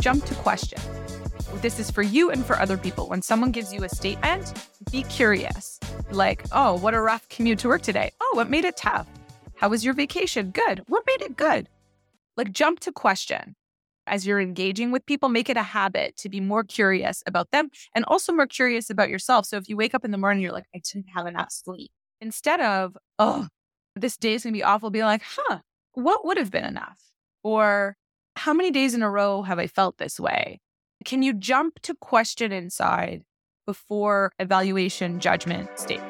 jump to question. This is for you and for other people. When someone gives you a statement, be curious. Like, oh, what a rough commute to work today. Oh, what made it tough? How was your vacation? Good. What made it good? Like, jump to question. As you're engaging with people, make it a habit to be more curious about them and also more curious about yourself. So if you wake up in the morning, you're like, I didn't have enough sleep. Instead of, oh, this day is going to be awful, be like, huh, what would have been enough? Or how many days in a row have I felt this way? Can you jump to question inside before evaluation judgment state?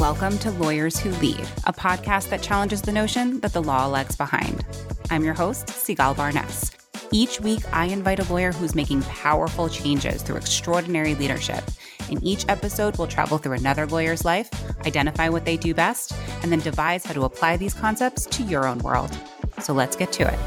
Welcome to Lawyers Who Lead, a podcast that challenges the notion that the law lags behind. I'm your host, Sigalle Barnes. Each week, I invite a lawyer who's making powerful changes through extraordinary leadership. In each episode, we'll travel through another lawyer's life, identify what they do best, and then devise how to apply these concepts to your own world. So let's get to it.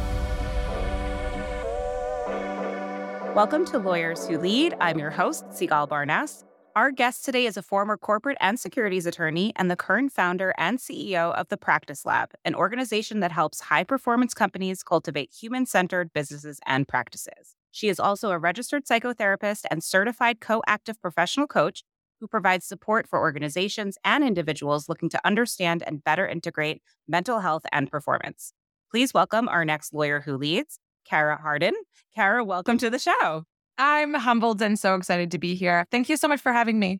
Welcome to Lawyers Who Lead. I'm your host, Sigalle Barnes. Our guest today is a former corporate and securities attorney and the current founder and CEO of the Practice Lab, an organization that helps high performance companies cultivate human centered businesses and practices. She is also a registered psychotherapist and certified co active professional coach who provides support for organizations and individuals looking to understand and better integrate mental health and performance. Please welcome our next lawyer who leads, Kara Hardin. Kara, welcome to the show. I'm humbled and so excited to be here. Thank you so much for having me.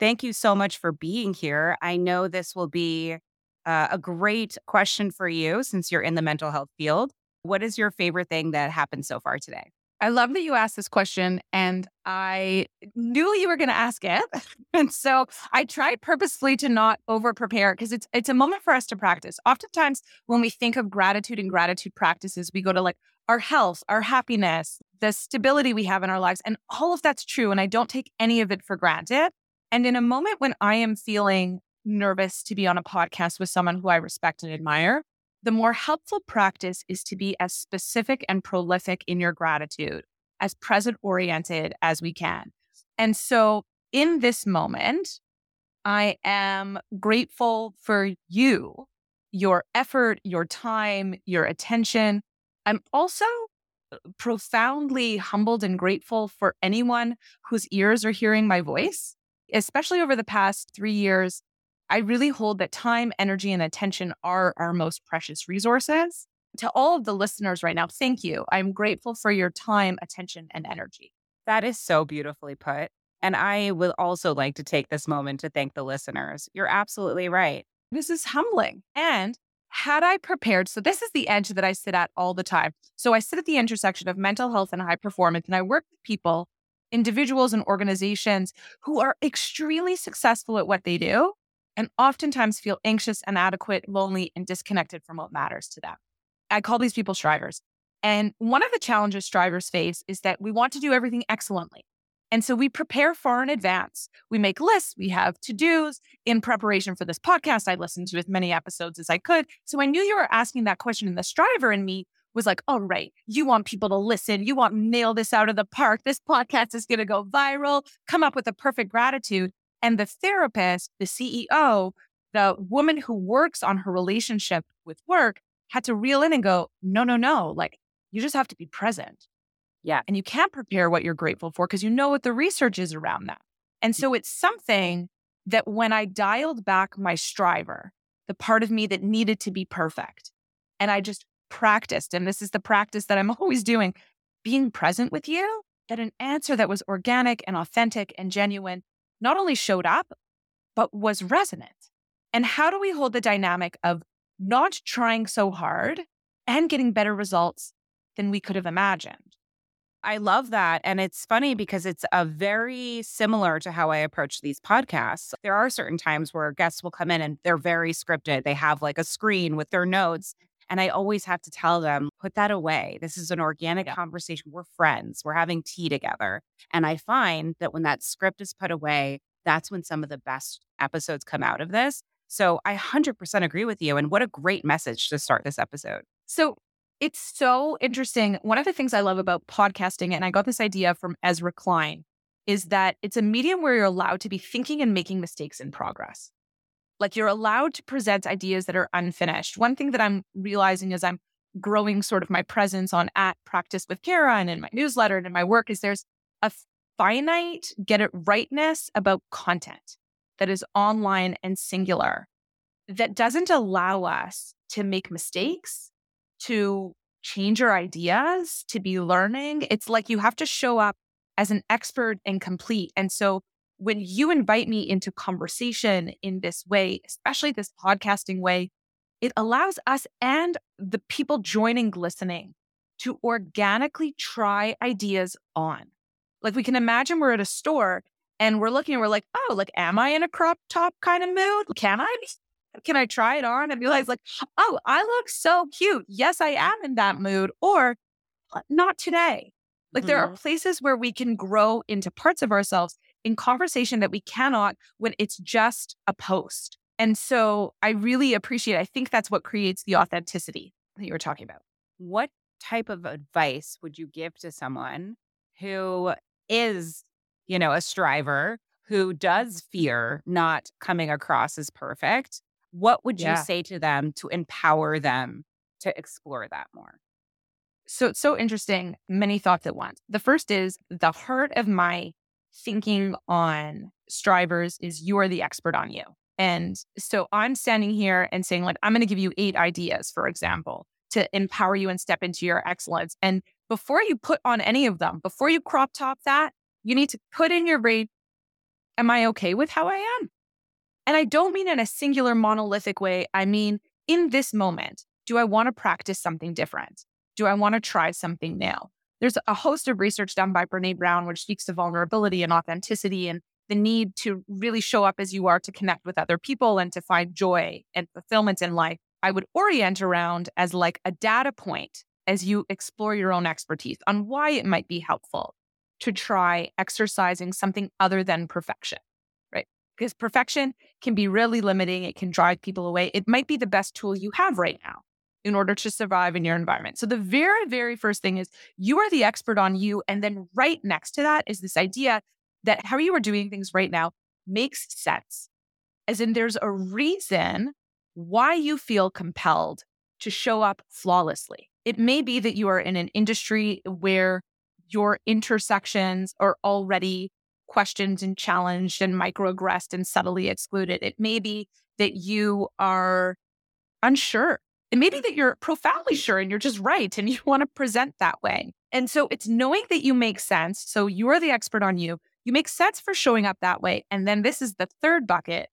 Thank you so much for being here. I know this will be uh, a great question for you since you're in the mental health field. What is your favorite thing that happened so far today? I love that you asked this question and I knew you were going to ask it. and so I tried purposefully to not over prepare because it's it's a moment for us to practice. Oftentimes when we think of gratitude and gratitude practices, we go to like our health, our happiness, the stability we have in our lives and all of that's true and I don't take any of it for granted. And in a moment when I am feeling nervous to be on a podcast with someone who I respect and admire, the more helpful practice is to be as specific and prolific in your gratitude, as present oriented as we can. And so in this moment, I am grateful for you, your effort, your time, your attention. I'm also uh, profoundly humbled and grateful for anyone whose ears are hearing my voice, especially over the past three years. I really hold that time, energy, and attention are our most precious resources. To all of the listeners right now, thank you. I'm grateful for your time, attention, and energy. That is so beautifully put. And I would also like to take this moment to thank the listeners. You're absolutely right. This is humbling. And had I prepared, so this is the edge that I sit at all the time. So I sit at the intersection of mental health and high performance, and I work with people, individuals, and organizations who are extremely successful at what they do, and oftentimes feel anxious, inadequate, lonely, and disconnected from what matters to them. I call these people strivers. And one of the challenges strivers face is that we want to do everything excellently. And so we prepare far in advance. We make lists, we have to dos. In preparation for this podcast, I listened to as many episodes as I could. So I knew you were asking that question. And the striver in me was like, all right, you want people to listen. You want nail this out of the park. This podcast is going to go viral. Come up with a perfect gratitude. And the therapist, the CEO, the woman who works on her relationship with work had to reel in and go, no, no, no. Like you just have to be present. Yeah. And you can't prepare what you're grateful for because you know what the research is around that. And so it's something that when I dialed back my striver, the part of me that needed to be perfect, and I just practiced, and this is the practice that I'm always doing, being present with you, that an answer that was organic and authentic and genuine not only showed up, but was resonant. And how do we hold the dynamic of not trying so hard and getting better results than we could have imagined? I love that. And it's funny because it's a very similar to how I approach these podcasts. There are certain times where guests will come in and they're very scripted. They have like a screen with their notes. And I always have to tell them, put that away. This is an organic yeah. conversation. We're friends, we're having tea together. And I find that when that script is put away, that's when some of the best episodes come out of this. So I 100% agree with you. And what a great message to start this episode. So it's so interesting. One of the things I love about podcasting, and I got this idea from Ezra Klein, is that it's a medium where you're allowed to be thinking and making mistakes in progress. Like you're allowed to present ideas that are unfinished. One thing that I'm realizing is I'm growing sort of my presence on at practice with Kara and in my newsletter and in my work is there's a finite get it rightness about content that is online and singular that doesn't allow us to make mistakes, to change our ideas, to be learning. It's like you have to show up as an expert and complete. And so when you invite me into conversation in this way, especially this podcasting way, it allows us and the people joining listening to organically try ideas on. Like we can imagine we're at a store and we're looking and we're like, oh, like, am I in a crop top kind of mood? Can I be? Can I try it on and realize like, oh, I look so cute. Yes, I am in that mood. Or uh, not today. Like mm-hmm. there are mm-hmm. places where we can grow into parts of ourselves in conversation that we cannot when it's just a post. And so I really appreciate, I think that's what creates the authenticity that you were talking about. What type of advice would you give to someone who is, you know, a striver who does fear not coming across as perfect? What would you yeah. say to them to empower them to explore that more? So it's so interesting, many thoughts at once. The first is the heart of my thinking on strivers is you are the expert on you. And so I'm standing here and saying, like, I'm going to give you eight ideas, for example, to empower you and step into your excellence. And before you put on any of them, before you crop top that, you need to put in your brain, am I okay with how I am? And I don't mean in a singular monolithic way. I mean, in this moment, do I want to practice something different? Do I want to try something new? There's a host of research done by Brene Brown, which speaks to vulnerability and authenticity and the need to really show up as you are to connect with other people and to find joy and fulfillment in life. I would orient around as like a data point as you explore your own expertise on why it might be helpful to try exercising something other than perfection? Because perfection can be really limiting. It can drive people away. It might be the best tool you have right now in order to survive in your environment. So the very, very first thing is you are the expert on you. And then right next to that is this idea that how you are doing things right now makes sense. As in, there's a reason why you feel compelled to show up flawlessly. It may be that you are in an industry where your intersections are already questioned and challenged and microaggressed and subtly excluded. It may be that you are unsure it may be that you're profoundly sure and you're just right and you want to present that way. And so it's knowing that you make sense. So you are the expert on you. You make sense for showing up that way. And then this is the third bucket.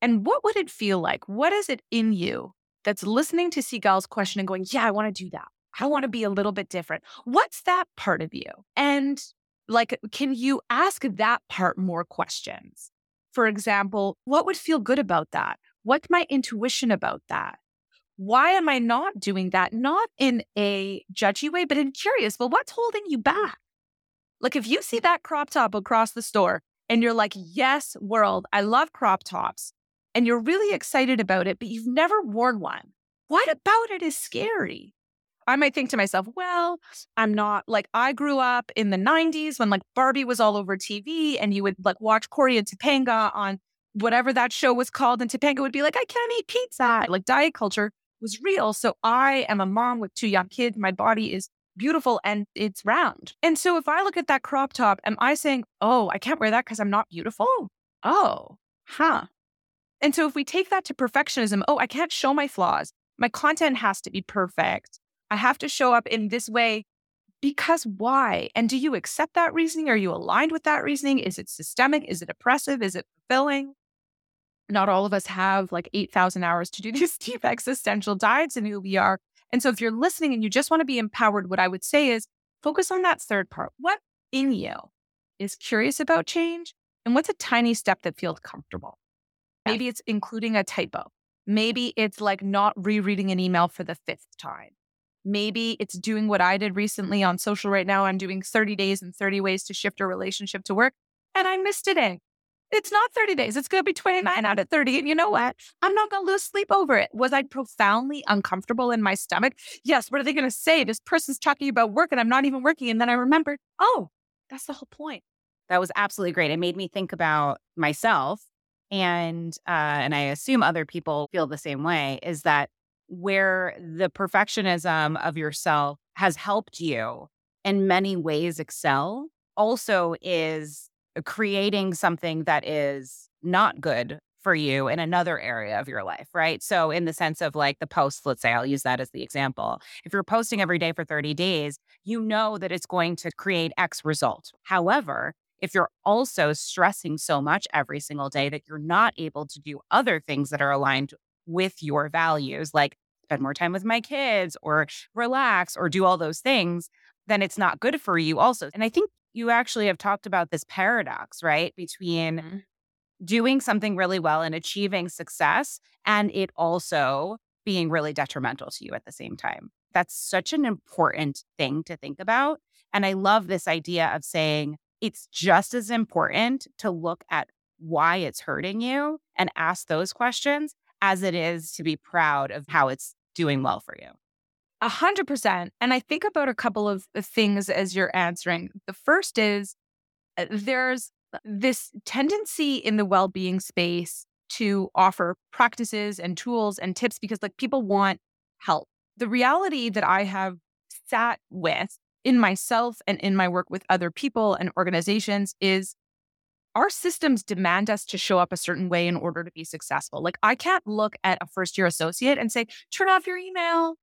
And what would it feel like? What is it in you that's listening to Sigalle's question and going, Yeah, I want to do that. I want to be a little bit different. What's that part of you? And like, can you ask that part more questions? For example, what would feel good about that? What's my intuition about that? why am I not doing that? Not in a judgy way, but in curious. Well, what's holding you back? Like if you see that crop top across the store and you're like, yes, world, I love crop tops, and you're really excited about it, but you've never worn one. What about it is scary? I might think to myself, well, I'm not like I grew up in the 90s when like Barbie was all over TV and you would like watch Cory and Topanga on whatever that show was called. And Topanga would be like, I can't eat pizza. Like diet culture was real. So I am a mom with two young kids. My body is beautiful and it's round. And so if I look at that crop top, am I saying, oh, I can't wear that because I'm not beautiful? Oh, huh. And so if we take that to perfectionism, oh, I can't show my flaws. My content has to be perfect. I have to show up in this way because why? And do you accept that reasoning? Are you aligned with that reasoning? Is it systemic? Is it oppressive? Is it fulfilling? not all of us have like 8,000 hours to do these deep existential dives in who we are. And so if you're listening and you just want to be empowered, what I would say is focus on that third part. What in you is curious about change? And what's a tiny step that feels comfortable? Maybe it's including a typo. Maybe it's like not rereading an email for the fifth time. Maybe it's doing what I did recently on social right now. I'm doing 30 days and 30 ways to shift your relationship to work. And I missed today. It's not 30 days. It's going to be 29 out of 30. And you know what? I'm not going to lose sleep over it. Was I profoundly uncomfortable in my stomach? Yes. What are they going to say? This person's talking about work and I'm not even working. And then I remembered, oh, that's the whole point. That was absolutely great. It made me think about myself. And uh, and I assume other people feel the same way. Is that where the perfectionism of yourself has helped you in many ways excel also is creating something that is not good for you in another area of your life, right? So, in the sense of like the post, let's say I'll use that as the example. If you're posting every day for 30 days, you know that it's going to create X result. However, if you're also stressing so much every single day that you're not able to do other things that are aligned with your values, like spend more time with my kids or relax or do all those things, then it's not good for you also. And I think you actually have talked about this paradox, right? Between mm-hmm. doing something really well and achieving success and it also being really detrimental to you at the same time. That's such an important thing to think about. And I love this idea of saying it's just as important to look at why it's hurting you and ask those questions as it is to be proud of how it's doing well for you. A hundred percent. And I think about a couple of things as you're answering. The first is uh, there's this tendency in the well being space to offer practices and tools and tips because, like, people want help. The reality that I have sat with in myself and in my work with other people and organizations is our systems demand us to show up a certain way in order to be successful. Like, I can't look at a first year associate and say, turn off your email,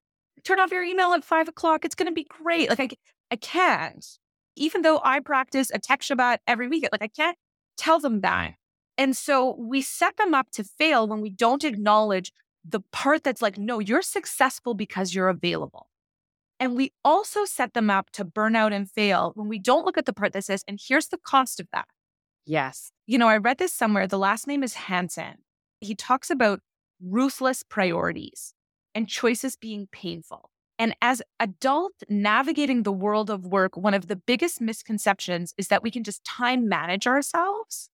turn off your email at five o'clock. It's going to be great. Like, I, I can't, even though I practice a tech Shabbat every week, like, I can't tell them that. And so we set them up to fail when we don't acknowledge the part that's like, no, you're successful because you're available. And we also set them up to burn out and fail when we don't look at the part that says, and here's the cost of that. Yes. You know, I read this somewhere. The last name is Hansen. He talks about ruthless priorities and choices being painful. And as adult navigating the world of work, one of the biggest misconceptions is that we can just time manage ourselves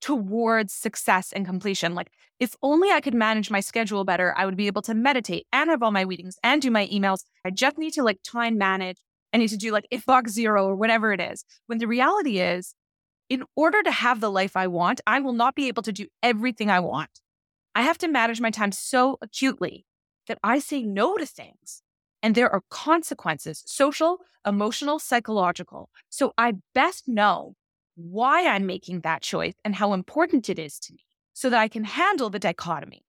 towards success and completion. Like, if only I could manage my schedule better, I would be able to meditate and have all my meetings and do my emails. I just need to like time manage. I need to do like inbox zero or whatever it is. When the reality is, in order to have the life I want, I will not be able to do everything I want. I have to manage my time so acutely that I say no to things. And there are consequences social, emotional, psychological. So I best know why I'm making that choice and how important it is to me so that I can handle the dichotomy.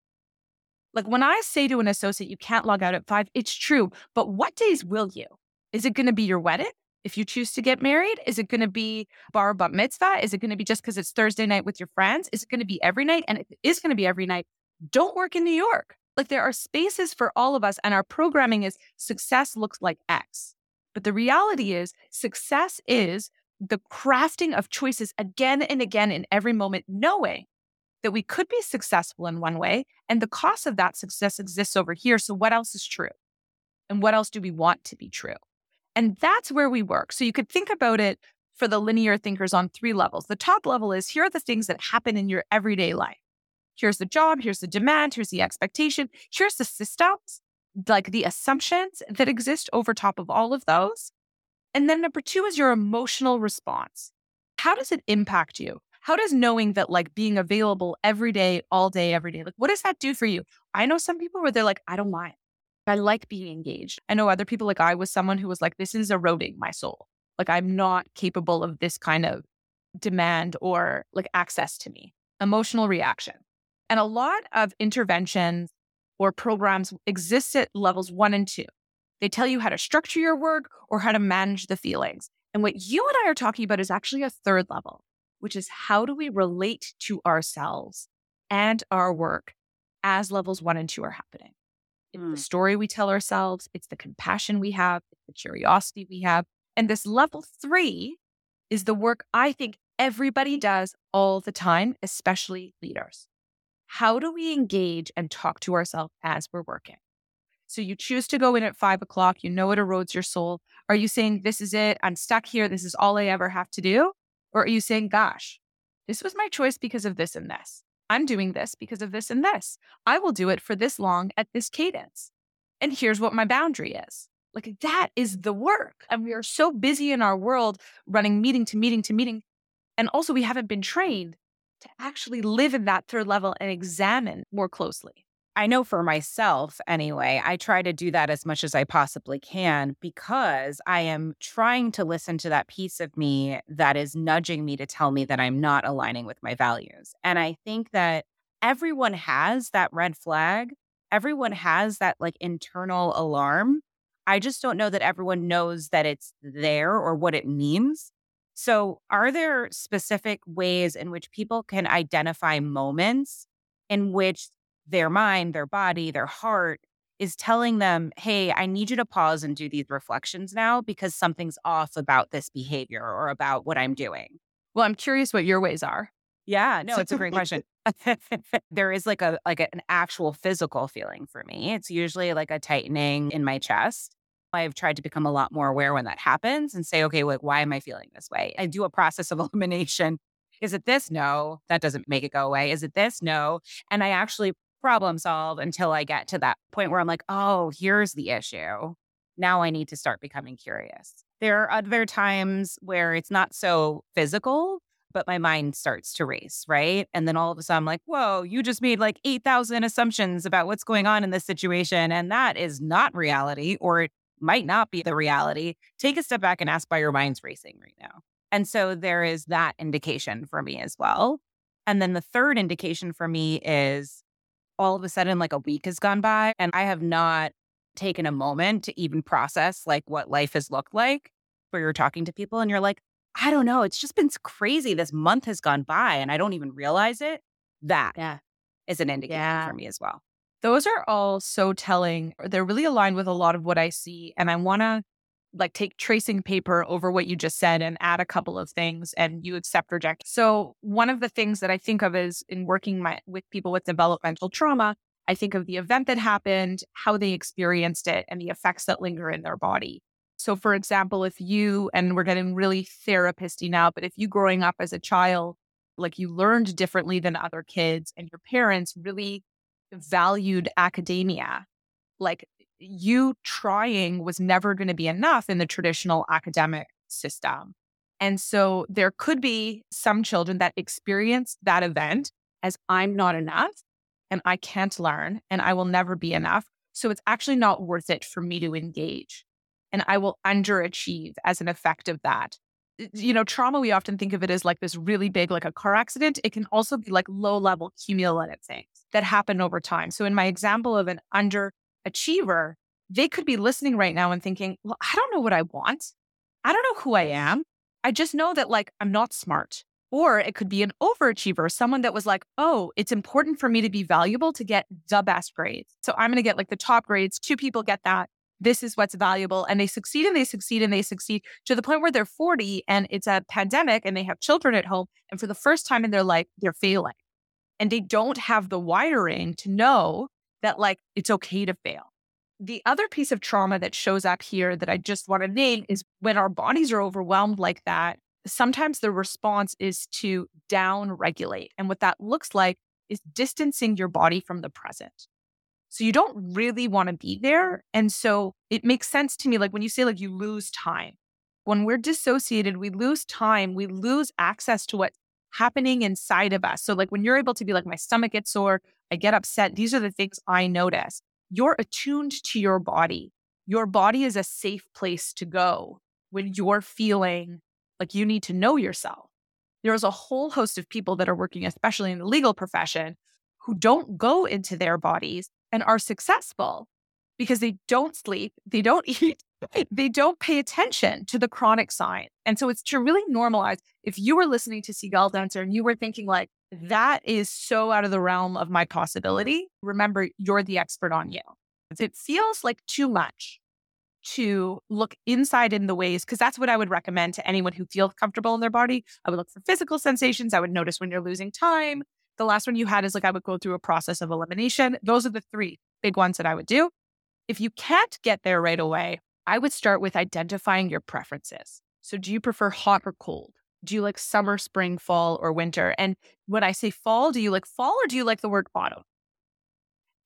Like when I say to an associate, you can't log out at five, it's true. But what days will you? Is it going to be your wedding? If you choose to get married, is it going to be bar bat mitzvah? Is it going to be just because it's Thursday night with your friends? Is it going to be every night? And it is going to be every night, don't work in New York. Like there are spaces for all of us, and our programming is success looks like X. But the reality is, success is the crafting of choices again and again in every moment, knowing that we could be successful in one way and the cost of that success exists over here. So, what else is true? And what else do we want to be true? And that's where we work. So, you could think about it for the linear thinkers on three levels. The top level is here are the things that happen in your everyday life. Here's the job, here's the demand, here's the expectation, here's the systems, like the assumptions that exist over top of all of those. And then number two is your emotional response. How does it impact you? How does knowing that like being available every day, all day, every day, like what does that do for you? I know some people where they're like, I don't mind. I like being engaged. I know other people like I was someone who was like, this is eroding my soul. Like I'm not capable of this kind of demand or like access to me. Emotional reaction. And a lot of interventions or programs exist at levels one and two. They tell you how to structure your work or how to manage the feelings. And what you and I are talking about is actually a third level, which is how do we relate to ourselves and our work as levels one and two are happening. It's mm. the story we tell ourselves, it's the compassion we have, it's the curiosity we have. And this level three is the work I think everybody does all the time, especially leaders. How do we engage and talk to ourselves as we're working? So you choose to go in at five o'clock, you know it erodes your soul. Are you saying, This is it? I'm stuck here. This is all I ever have to do? Or are you saying, Gosh, this was my choice because of this and this. I'm doing this because of this and this. I will do it for this long at this cadence. And here's what my boundary is. Like that is the work. And we are so busy in our world running meeting to meeting to meeting. And also, we haven't been trained to actually live in that third level and examine more closely. I know for myself anyway, I try to do that as much as I possibly can because I am trying to listen to that piece of me that is nudging me to tell me that I'm not aligning with my values. And I think that everyone has that red flag, everyone has that like internal alarm. I just don't know that everyone knows that it's there or what it means. So, are there specific ways in which people can identify moments in which their mind, their body, their heart is telling them, hey, I need you to pause and do these reflections now because something's off about this behavior or about what I'm doing. Well, I'm curious what your ways are. Yeah, no, it's a great question. there is like a like an actual physical feeling for me. It's usually like a tightening in my chest. I've tried to become a lot more aware when that happens and say, okay, like why am I feeling this way? I do a process of elimination. Is it this? No, that doesn't make it go away. Is it this? No. And I actually problem solve until I get to that point where I'm like, oh, here's the issue. Now I need to start becoming curious. There are other times where it's not so physical, but my mind starts to race, right? And then all of a sudden I'm like, whoa, you just made like 8,000 assumptions about what's going on in this situation. And that is not reality, or it might not be the reality. Take a step back and ask why your mind's racing right now. And so there is that indication for me as well. And then the third indication for me is all of a sudden like a week has gone by and I have not taken a moment to even process like what life has looked like where you're talking to people and you're like, I don't know, it's just been crazy. This month has gone by and I don't even realize it. That yeah. is an indication yeah. for me as well. Those are all so telling. They're really aligned with a lot of what I see. And I want to like take tracing paper over what you just said and add a couple of things and you accept reject. So one of the things that I think of is in working my, with people with developmental trauma, I think of the event that happened, how they experienced it, and the effects that linger in their body. So, for example, if you, and we're getting really therapisty now, but if you growing up as a child, like you learned differently than other kids and your parents really valued academia, like you trying was never going to be enough in the traditional academic system. And so there could be some children that experience that event as I'm not enough and I can't learn and I will never be enough. So it's actually not worth it for me to engage. And I will underachieve as an effect of that. You know, trauma, we often think of it as like this really big, like a car accident. It can also be like low level cumulative things that happen over time. So in my example of an under achiever, they could be listening right now and thinking, well, I don't know what I want. I don't know who I am. I just know that like I'm not smart. Or it could be an overachiever, someone that was like, oh, it's important for me to be valuable to get the best grades. So I'm going to get like the top grades. Two people get that. This is what's valuable. And they succeed and they succeed and they succeed to the point where they're 40 and it's a pandemic and they have children at home. And for the first time in their life, they're failing. And they don't have the wiring to know that like it's okay to fail the other piece of trauma that shows up here that I just want to name is when our bodies are overwhelmed like that, sometimes the response is to down regulate. And what that looks like is distancing your body from the present. So you don't really want to be there. And so it makes sense to me, like when you say, like, you lose time. When we're dissociated, we lose time, we lose access to what's happening inside of us. So, like, when you're able to be like, my stomach gets sore, I get upset, these are the things I notice you're attuned to your body. Your body is a safe place to go when you're feeling like you need to know yourself. There's a whole host of people that are working, especially in the legal profession, who don't go into their bodies and are successful because they don't sleep, they don't eat, they don't pay attention to the chronic sign. And so it's to really normalize. If you were listening to Sigalle's answer and you were thinking like, that is so out of the realm of my possibility. Remember, you're the expert on you. It feels like too much to look inside in the ways, because that's what I would recommend to anyone who feels comfortable in their body. I would look for physical sensations. I would notice when you're losing time. The last one you had is like I would go through a process of elimination. Those are the three big ones that I would do. If you can't get there right away, I would start with identifying your preferences. So, do you prefer hot or cold? Do you like summer, spring, fall, or winter? And when I say fall, do you like fall or do you like the word autumn?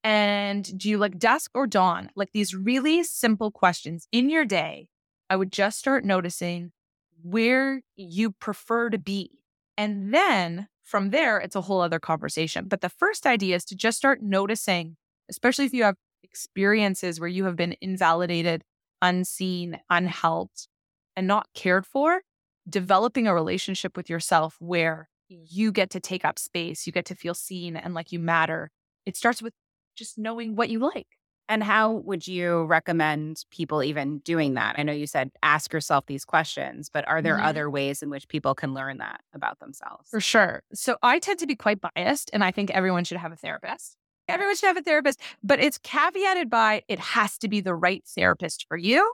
And do you like dusk or dawn? Like these really simple questions in your day, I would just start noticing where you prefer to be. And then from there, it's a whole other conversation. But the first idea is to just start noticing especially if you have experiences where you have been invalidated, unseen, unhelped, and not cared for, developing a relationship with yourself where you get to take up space, you get to feel seen and like you matter. It starts with just knowing what you like. And how would you recommend people even doing that? I know you said ask yourself these questions, but are there mm-hmm. other ways in which people can learn that about themselves? For sure. So I tend to be quite biased, and I think everyone should have a therapist. Everyone should have a therapist, but it's caveated by it has to be the right therapist for you.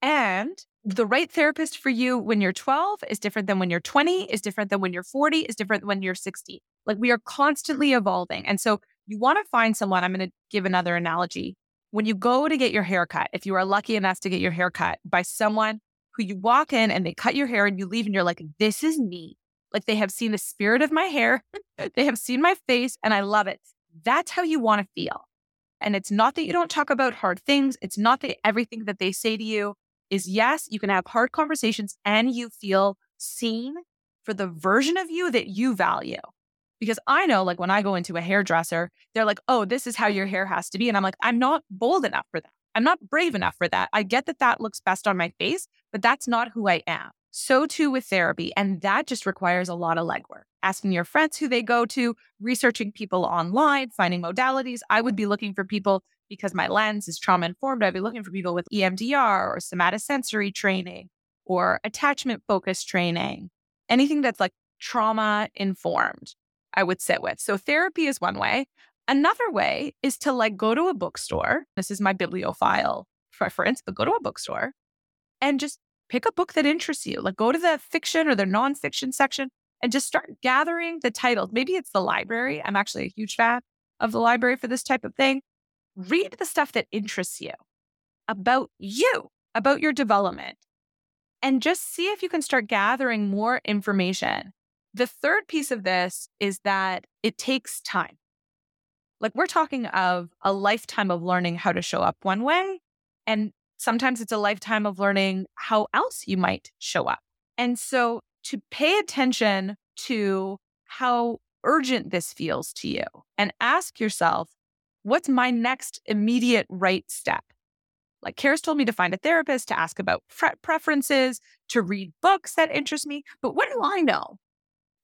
And the right therapist for you when you're 12 is different than when you're 20, is different than when you're 40, is different than when you're 60. Like we are constantly evolving. And so you want to find someone. I'm going to give another analogy. When you go to get your hair cut, if you are lucky enough to get your hair cut by someone who you walk in and they cut your hair and you leave and you're like, this is me. Like they have seen the spirit of my hair, they have seen my face, and I love it. That's how you want to feel. And it's not that you don't talk about hard things. It's not that everything that they say to you is yes, you can have hard conversations and you feel seen for the version of you that you value. Because I know, like, when I go into a hairdresser, they're like, oh, this is how your hair has to be. And I'm like, I'm not bold enough for that. I'm not brave enough for that. I get that that looks best on my face, but that's not who I am. So too with therapy. And that just requires a lot of legwork. Asking your friends who they go to, researching people online, finding modalities. I would be looking for people because my lens is trauma informed. I'd be looking for people with EMDR or somatosensory training or attachment focused training, anything that's like trauma informed. I would sit with. So therapy is one way. Another way is to like go to a bookstore. This is my bibliophile preference, but go to a bookstore and just pick a book that interests you. Like go to the fiction or the nonfiction section and just start gathering the titles. Maybe it's the library. I'm actually a huge fan of the library for this type of thing. Read the stuff that interests you about you, about your development, and just see if you can start gathering more information the third piece of this is that it takes time. Like we're talking of a lifetime of learning how to show up one way. And sometimes it's a lifetime of learning how else you might show up. And so to pay attention to how urgent this feels to you and ask yourself, what's my next immediate right step? Like Kara's told me to find a therapist, to ask about preferences, to read books that interest me. But what do I know?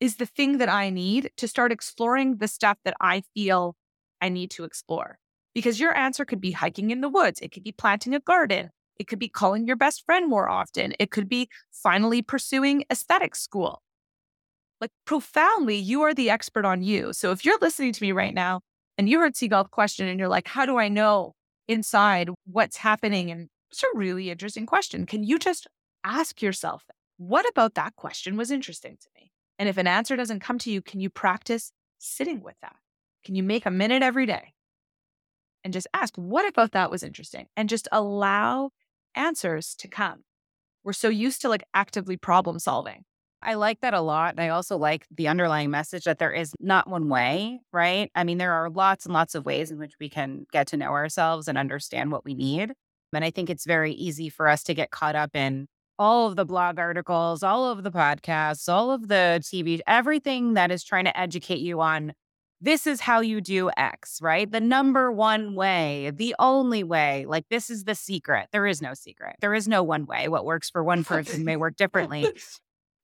is the thing that I need to start exploring the stuff that I feel I need to explore. Because your answer could be hiking in the woods, it could be planting a garden, it could be calling your best friend more often, it could be finally pursuing aesthetic school. Like profoundly, you are the expert on you. So if you're listening to me right now and you heard Sigalle's question and you're like, how do I know inside what's happening? And it's a really interesting question. Can you just ask yourself, what about that question was interesting to me? And if an answer doesn't come to you, can you practice sitting with that? Can you make a minute every day and just ask, what about that was interesting? And just allow answers to come. We're so used to like actively problem solving. I like that a lot. And I also like the underlying message that there is not one way, right? I mean, there are lots and lots of ways in which we can get to know ourselves and understand what we need. And I think it's very easy for us to get caught up in all of the blog articles, all of the podcasts, all of the TV, everything that is trying to educate you on this is how you do X, right? The number one way, the only way. Like, this is the secret. There is no secret. There is no one way. What works for one person may work differently.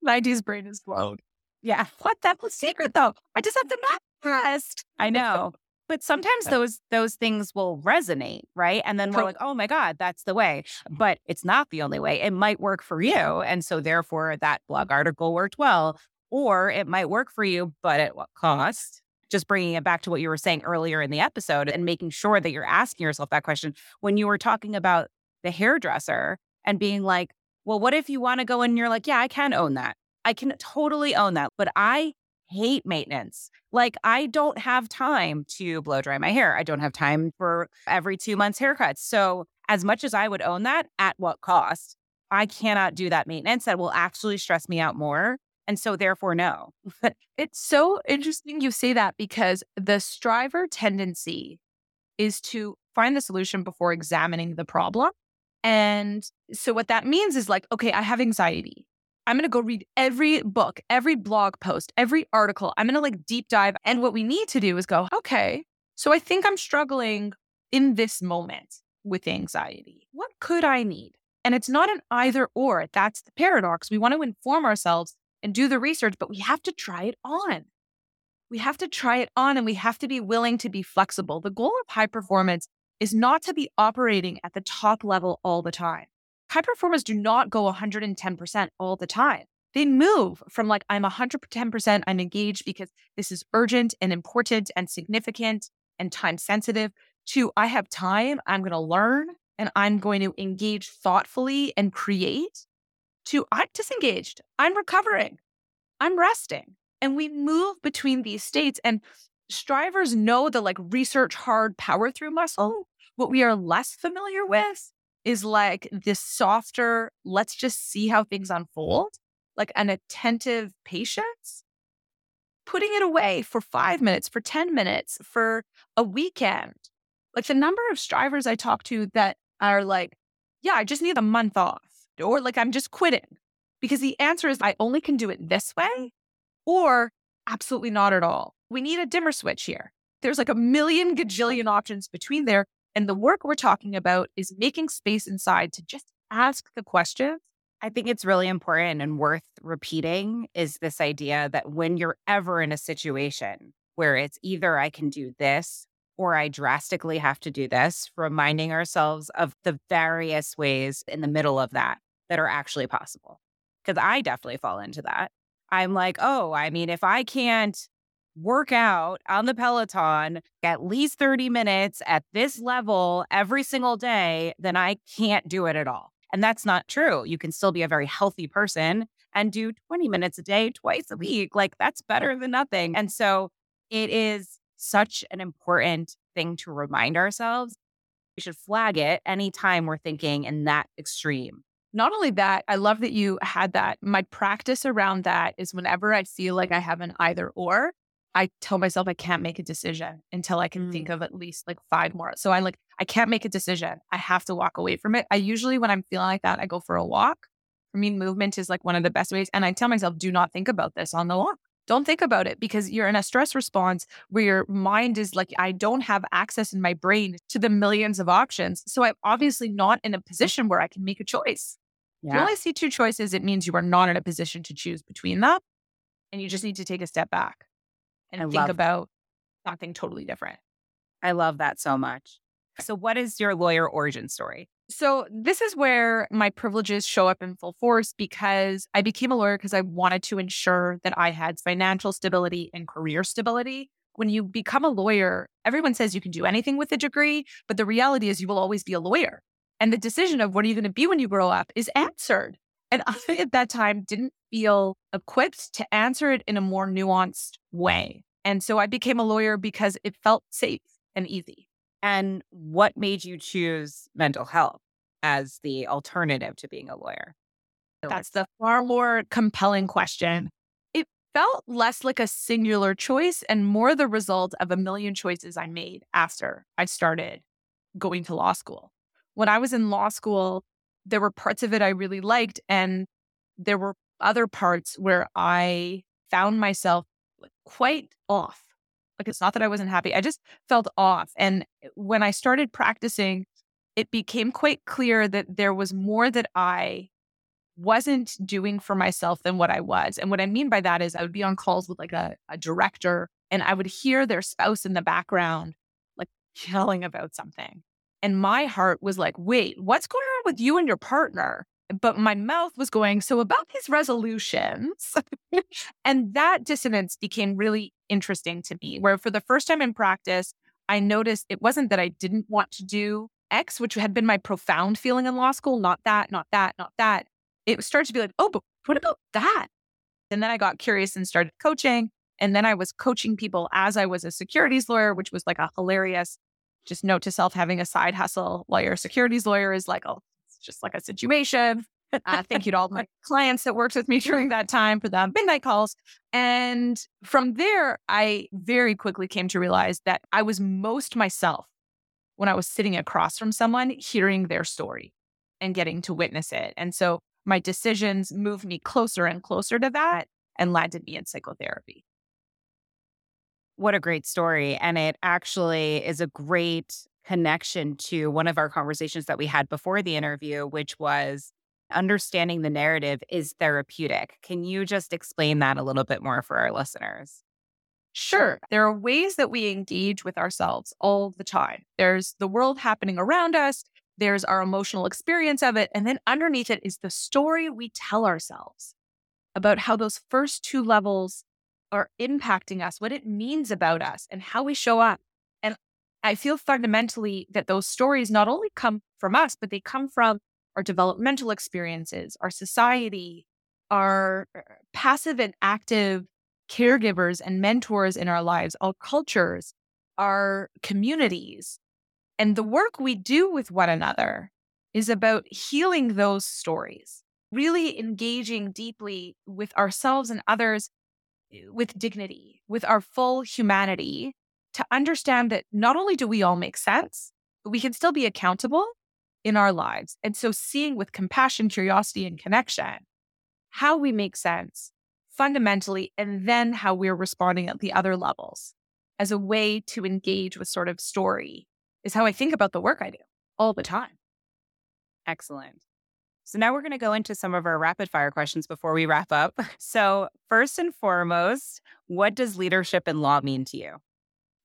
90s brain is blown. Yeah. What? that the secret, though. I just have to rest. I know but sometimes those those things will resonate right and then we're like oh my god that's the way but it's not the only way it might work for you and so therefore that blog article worked well or it might work for you but at what cost just bringing it back to what you were saying earlier in the episode and making sure that you're asking yourself that question when you were talking about the hairdresser and being like well what if you want to go in and you're like yeah i can own that I can totally own that. But I hate maintenance. Like, I don't have time to blow dry my hair. I don't have time for every two months haircuts. So, as much as I would own that, at what cost? I cannot do that maintenance that will actually stress me out more. And so, therefore, no. it's so interesting you say that because the striver tendency is to find the solution before examining the problem. And so, what that means is like, okay, I have anxiety. I'm going to go read every book, every blog post, every article. I'm going to like deep dive. And what we need to do is go, okay, So I think I'm struggling in this moment with anxiety. What could I need? And it's not an either or. That's the paradox. We want to inform ourselves and do the research, but we have to try it on. We have to try it on and we have to be willing to be flexible. The goal of high performance is not to be operating at the top level all the time. High performers do not go 110% all the time. They move from like, I'm 110%, I'm engaged because this is urgent and important and significant and time sensitive, to I have time, I'm going to learn and I'm going to engage thoughtfully and create, to I'm disengaged, I'm recovering, I'm resting. And we move between these states. And strivers know the like research hard power through muscle. What we are less familiar with is like this softer, let's just see how things unfold, like an attentive patience, putting it away for five minutes, for 10 minutes, for a weekend. Like the number of strivers I talk to that are like, yeah, I just need a month off, or like I'm just quitting. Because the answer is, I only can do it this way, or absolutely not at all. We need a dimmer switch here. There's like a million gajillion options between there. And the work we're talking about is making space inside to just ask the questions. I think it's really important and worth repeating is this idea that when you're ever in a situation where it's either I can do this or I drastically have to do this, reminding ourselves of the various ways in the middle of that that are actually possible. Because I definitely fall into that. I'm like, oh, I mean, if I can't work out on the Peloton at least 30 minutes at this level every single day, then I can't do it at all. And that's not true. You can still be a very healthy person and do 20 minutes a day, twice a week. Like that's better than nothing. And so it is such an important thing to remind ourselves. We should flag it anytime we're thinking in that extreme. Not only that, I love that you had that. My practice around that is whenever I feel like I have an either or, I tell myself I can't make a decision until I can mm. think of at least like five more. So I like, I can't make a decision. I have to walk away from it. I usually, when I'm feeling like that, I go for a walk. For me, movement is like one of the best ways. And I tell myself, do not think about this on the walk. Don't think about it because you're in a stress response where your mind is like, I don't have access in my brain to the millions of options. So I'm obviously not in a position where I can make a choice. Yeah. If you only see two choices, it means you are not in a position to choose between them. And you just need to take a step back and I think about something totally different. I love that so much. So, what is your lawyer origin story? So, this is where my privileges show up in full force because I became a lawyer because I wanted to ensure that I had financial stability and career stability. When you become a lawyer, everyone says you can do anything with a degree, but the reality is you will always be a lawyer. And the decision of what are you going to be when you grow up is answered. And I, at that time, didn't feel equipped to answer it in a more nuanced way. And so I became a lawyer because it felt safe and easy. And what made you choose mental health as the alternative to being a lawyer? That's the far more compelling question. It felt less like a singular choice and more the result of a million choices I made after I started going to law school. When I was in law school, there were parts of it I really liked, and there were other parts where I found myself quite off. Like it's not that I wasn't happy, I just felt off. And when I started practicing, it became quite clear that there was more that I wasn't doing for myself than what I was. And what I mean by that is I would be on calls with like a, a director and I would hear their spouse in the background, like yelling about something. And my heart was like, wait, what's going on with you and your partner? but my mouth was going, so about these resolutions. and that dissonance became really interesting to me, where for the first time in practice, I noticed it wasn't that I didn't want to do X, which had been my profound feeling in law school, not that, not that, not that. It started to be like, oh, but what about that? And then I got curious and started coaching. And then I was coaching people as I was a securities lawyer, which was like a hilarious, just note to self having a side hustle while you're a securities lawyer is like, oh, it's just like a situation. Uh, thank you to all my clients that worked with me during that time for the midnight calls. And from there, I very quickly came to realize that I was most myself when I was sitting across from someone, hearing their story and getting to witness it. And so my decisions moved me closer and closer to that and landed me in psychotherapy. What a great story. And it actually is a great connection to one of our conversations that we had before the interview, which was understanding the narrative is therapeutic. Can you just explain that a little bit more for our listeners? Sure. There are ways that we engage with ourselves all the time. There's the world happening around us, there's our emotional experience of it. And then underneath it is the story we tell ourselves about how those first two levels are impacting us, what it means about us, and how we show up. And I feel fundamentally that those stories not only come from us, but they come from our developmental experiences, our society, our uh, passive and active caregivers and mentors in our lives, our cultures, our communities. And the work we do with one another is about healing those stories, really engaging deeply with ourselves and others with dignity, with our full humanity, to understand that not only do we all make sense, but we can still be accountable in our lives. And so, seeing with compassion, curiosity, and connection how we make sense fundamentally, and then how we're responding at the other levels as a way to engage with sort of story is how I think about the work I do all the time. Excellent. So now we're going to go into some of our rapid fire questions before we wrap up. So, first and foremost, what does leadership in law mean to you?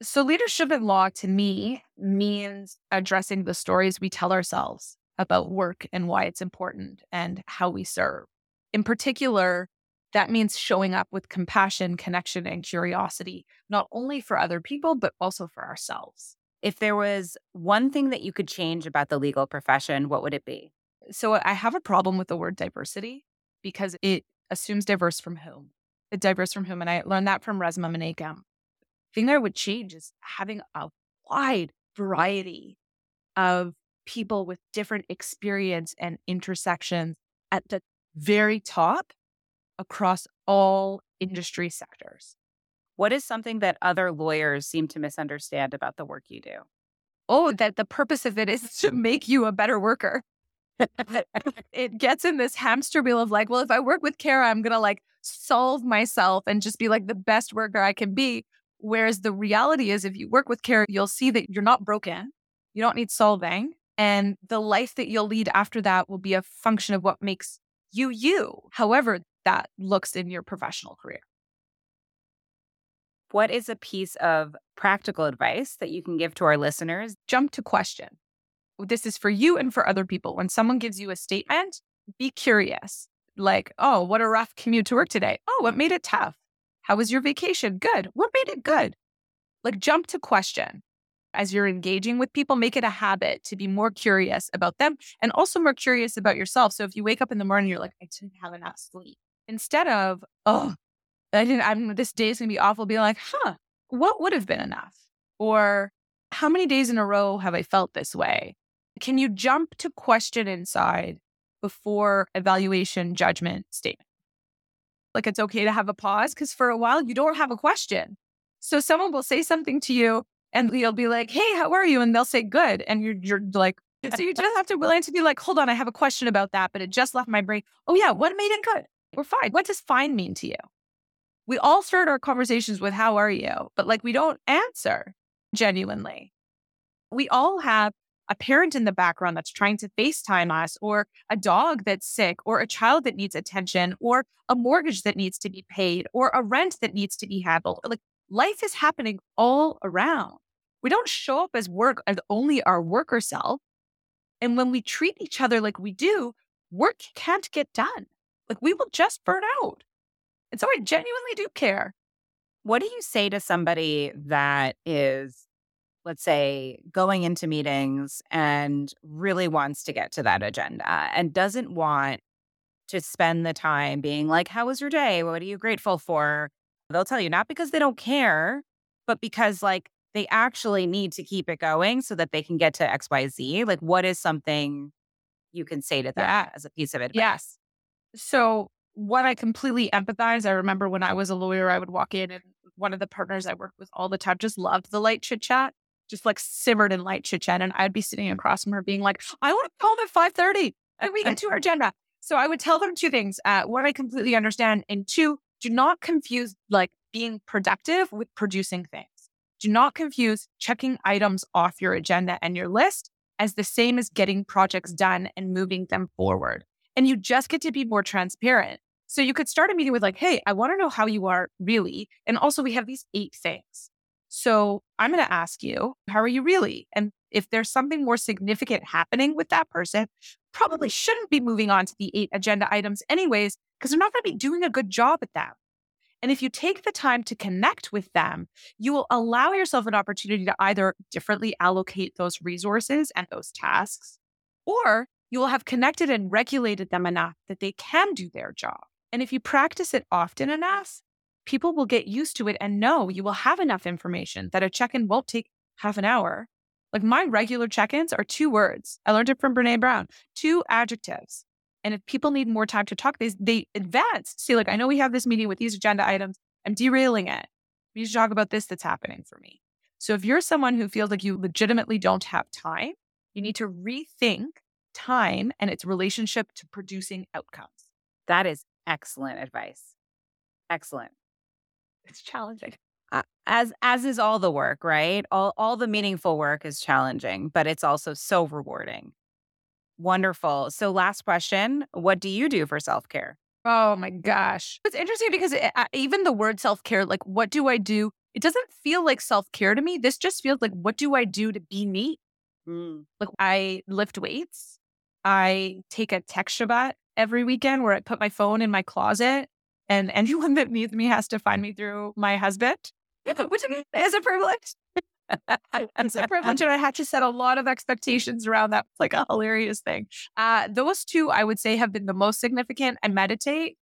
So, leadership in law to me means addressing the stories we tell ourselves about work and why it's important and how we serve. In particular, that means showing up with compassion, connection, and curiosity, not only for other people, but also for ourselves. If there was one thing that you could change about the legal profession, what would it be? So I have a problem with the word diversity because it assumes diverse from whom? It diverse from whom? And I learned that from Resmaa Menakem. The thing I would change is having a wide variety of people with different experience and intersections at the very top across all industry sectors. What is something that other lawyers seem to misunderstand about the work you do? Oh, that the purpose of it is to make you a better worker. It gets in this hamster wheel of like, well, if I work with Kara, I'm going to like solve myself and just be like the best worker I can be. Whereas the reality is, if you work with Kara, you'll see that you're not broken. You don't need solving. And the life that you'll lead after that will be a function of what makes you you. However, that looks in your professional career. What is a piece of practical advice that you can give to our listeners? Jump to question. This is for you and for other people. When someone gives you a statement, be curious. Like, oh, what a rough commute to work today. Oh, what made it tough? How was your vacation? Good. What made it good? Like, jump to question. As you're engaging with people, make it a habit to be more curious about them and also more curious about yourself. So if you wake up in the morning, you're like, I didn't have enough sleep instead of, oh, I didn't, I'm, this day is going to be awful, be like, huh, what would have been enough? Or how many days in a row have I felt this way? Can you jump to question inside before evaluation, judgment, statement? Like it's okay to have a pause because for a while you don't have a question. So someone will say something to you and you'll be like, hey, how are you? And they'll say, good. And you're, you're like, so you just have to willing to be like, hold on, I have a question about that, but it just left my brain. Oh yeah, what made it good? We're fine. What does fine mean to you? We all start our conversations with how are you, but like we don't answer genuinely. We all have a parent in the background that's trying to FaceTime us, or a dog that's sick, or a child that needs attention, or a mortgage that needs to be paid, or a rent that needs to be handled. Like life is happening all around. We don't show up as work as only our worker self. And when we treat each other like we do, work can't get done. Like we will just burn out. And so I genuinely do care. What do you say to somebody that is, let's say, going into meetings and really wants to get to that agenda and doesn't want to spend the time being like, How was your day? What are you grateful for? They'll tell you not because they don't care, but because like they actually need to keep it going so that they can get to XYZ. Like, what is something you can say to that yeah. as a piece of advice? Yes. So, what I completely empathize, I remember when I was a lawyer, I would walk in and one of the partners I worked with all the time just loved the light chit chat, just like simmered in light chit chat. And I'd be sitting across from her being like, I want to home at 5.30 and we get to our agenda. So I would tell them two things. Uh, one, I completely understand. And two, do not confuse like being productive with producing things. Do not confuse checking items off your agenda and your list as the same as getting projects done and moving them forward. And you just get to be more transparent. So you could start a meeting with, like, hey, I want to know how you are really. And also, we have these eight things. So I'm going to ask you, how are you really? And if there's something more significant happening with that person, probably shouldn't be moving on to the eight agenda items, anyways, because they're not going to be doing a good job at them. And if you take the time to connect with them, you will allow yourself an opportunity to either differently allocate those resources and those tasks, or you will have connected and regulated them enough that they can do their job. And if you practice it often enough, people will get used to it and know you will have enough information that a check in won't take half an hour. Like my regular check ins are two words. I learned it from Brene Brown, two adjectives. And if people need more time to talk, they, they advance. See, like, I know we have this meeting with these agenda items. I'm derailing it. We to talk about this that's happening for me. So if you're someone who feels like you legitimately don't have time, you need to rethink time and its relationship to producing outcomes. That is excellent advice. Excellent. It's challenging. Uh, as as is all the work, right? All all the meaningful work is challenging, but it's also so rewarding. Wonderful. So, last question What do you do for self care? Oh my gosh. It's interesting because it, uh, even the word self care, like, what do I do? It doesn't feel like self care to me. This just feels like, what do I do to be me? Mm. Like, I lift weights. I take a tech Shabbat every weekend where I put my phone in my closet, and anyone that needs me has to find me through my husband, which is a privilege it's a privilege, and I had to set a lot of expectations around that. It's like a hilarious thing. Uh, those two, I would say, have been the most significant. I meditate.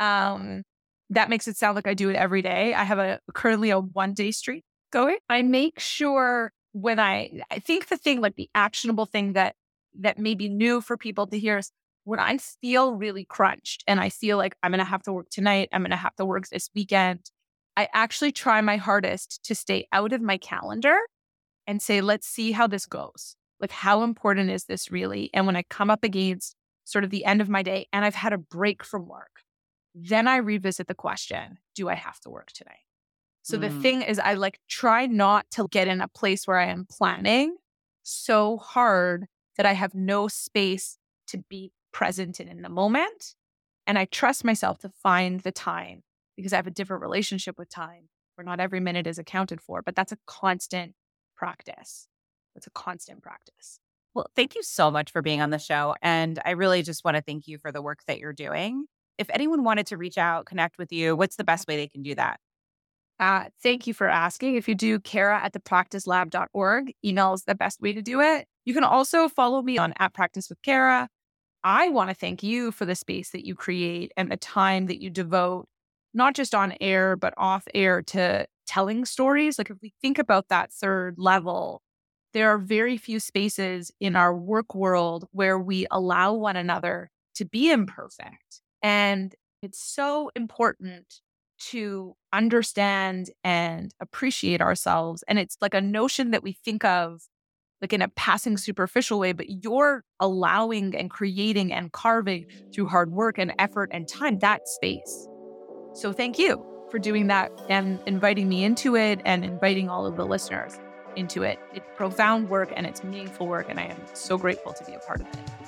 Um, that makes it sound like I do it every day. I have a currently a one day streak going. I make sure when I, I think the thing like the actionable thing that that may be new for people to hear is when I feel really crunched and I feel like I'm going to have to work tonight, I'm going to have to work this weekend. I actually try my hardest to stay out of my calendar and say, let's see how this goes. Like, how important is this really? And when I come up against sort of the end of my day and I've had a break from work, then I revisit the question do I have to work today? So mm. the thing is, I like try not to get in a place where I am planning so hard that I have no space to be present and in the moment. And I trust myself to find the time because I have a different relationship with time where not every minute is accounted for, but that's a constant practice. It's a constant practice. Well, thank you so much for being on the show. And I really just want to thank you for the work that you're doing. If anyone wanted to reach out, connect with you, what's the best way they can do that? Uh, thank you for asking. If you do Kara at thepracticelab.org, email is the best way to do it. You can also follow me on at practice with Kara. I want to thank you for the space that you create and the time that you devote not just on air, but off air to telling stories. Like if we think about that third level, there are very few spaces in our work world where we allow one another to be imperfect. And it's so important to understand and appreciate ourselves. And it's like a notion that we think of like in a passing superficial way, but you're allowing and creating and carving through hard work and effort and time that space. So thank you for doing that and inviting me into it and inviting all of the listeners into it. It's profound work and it's meaningful work, and I am so grateful to be a part of it.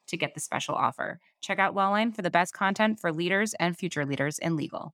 to get the special offer. Check out Lawline for the best content for leaders and future leaders in legal.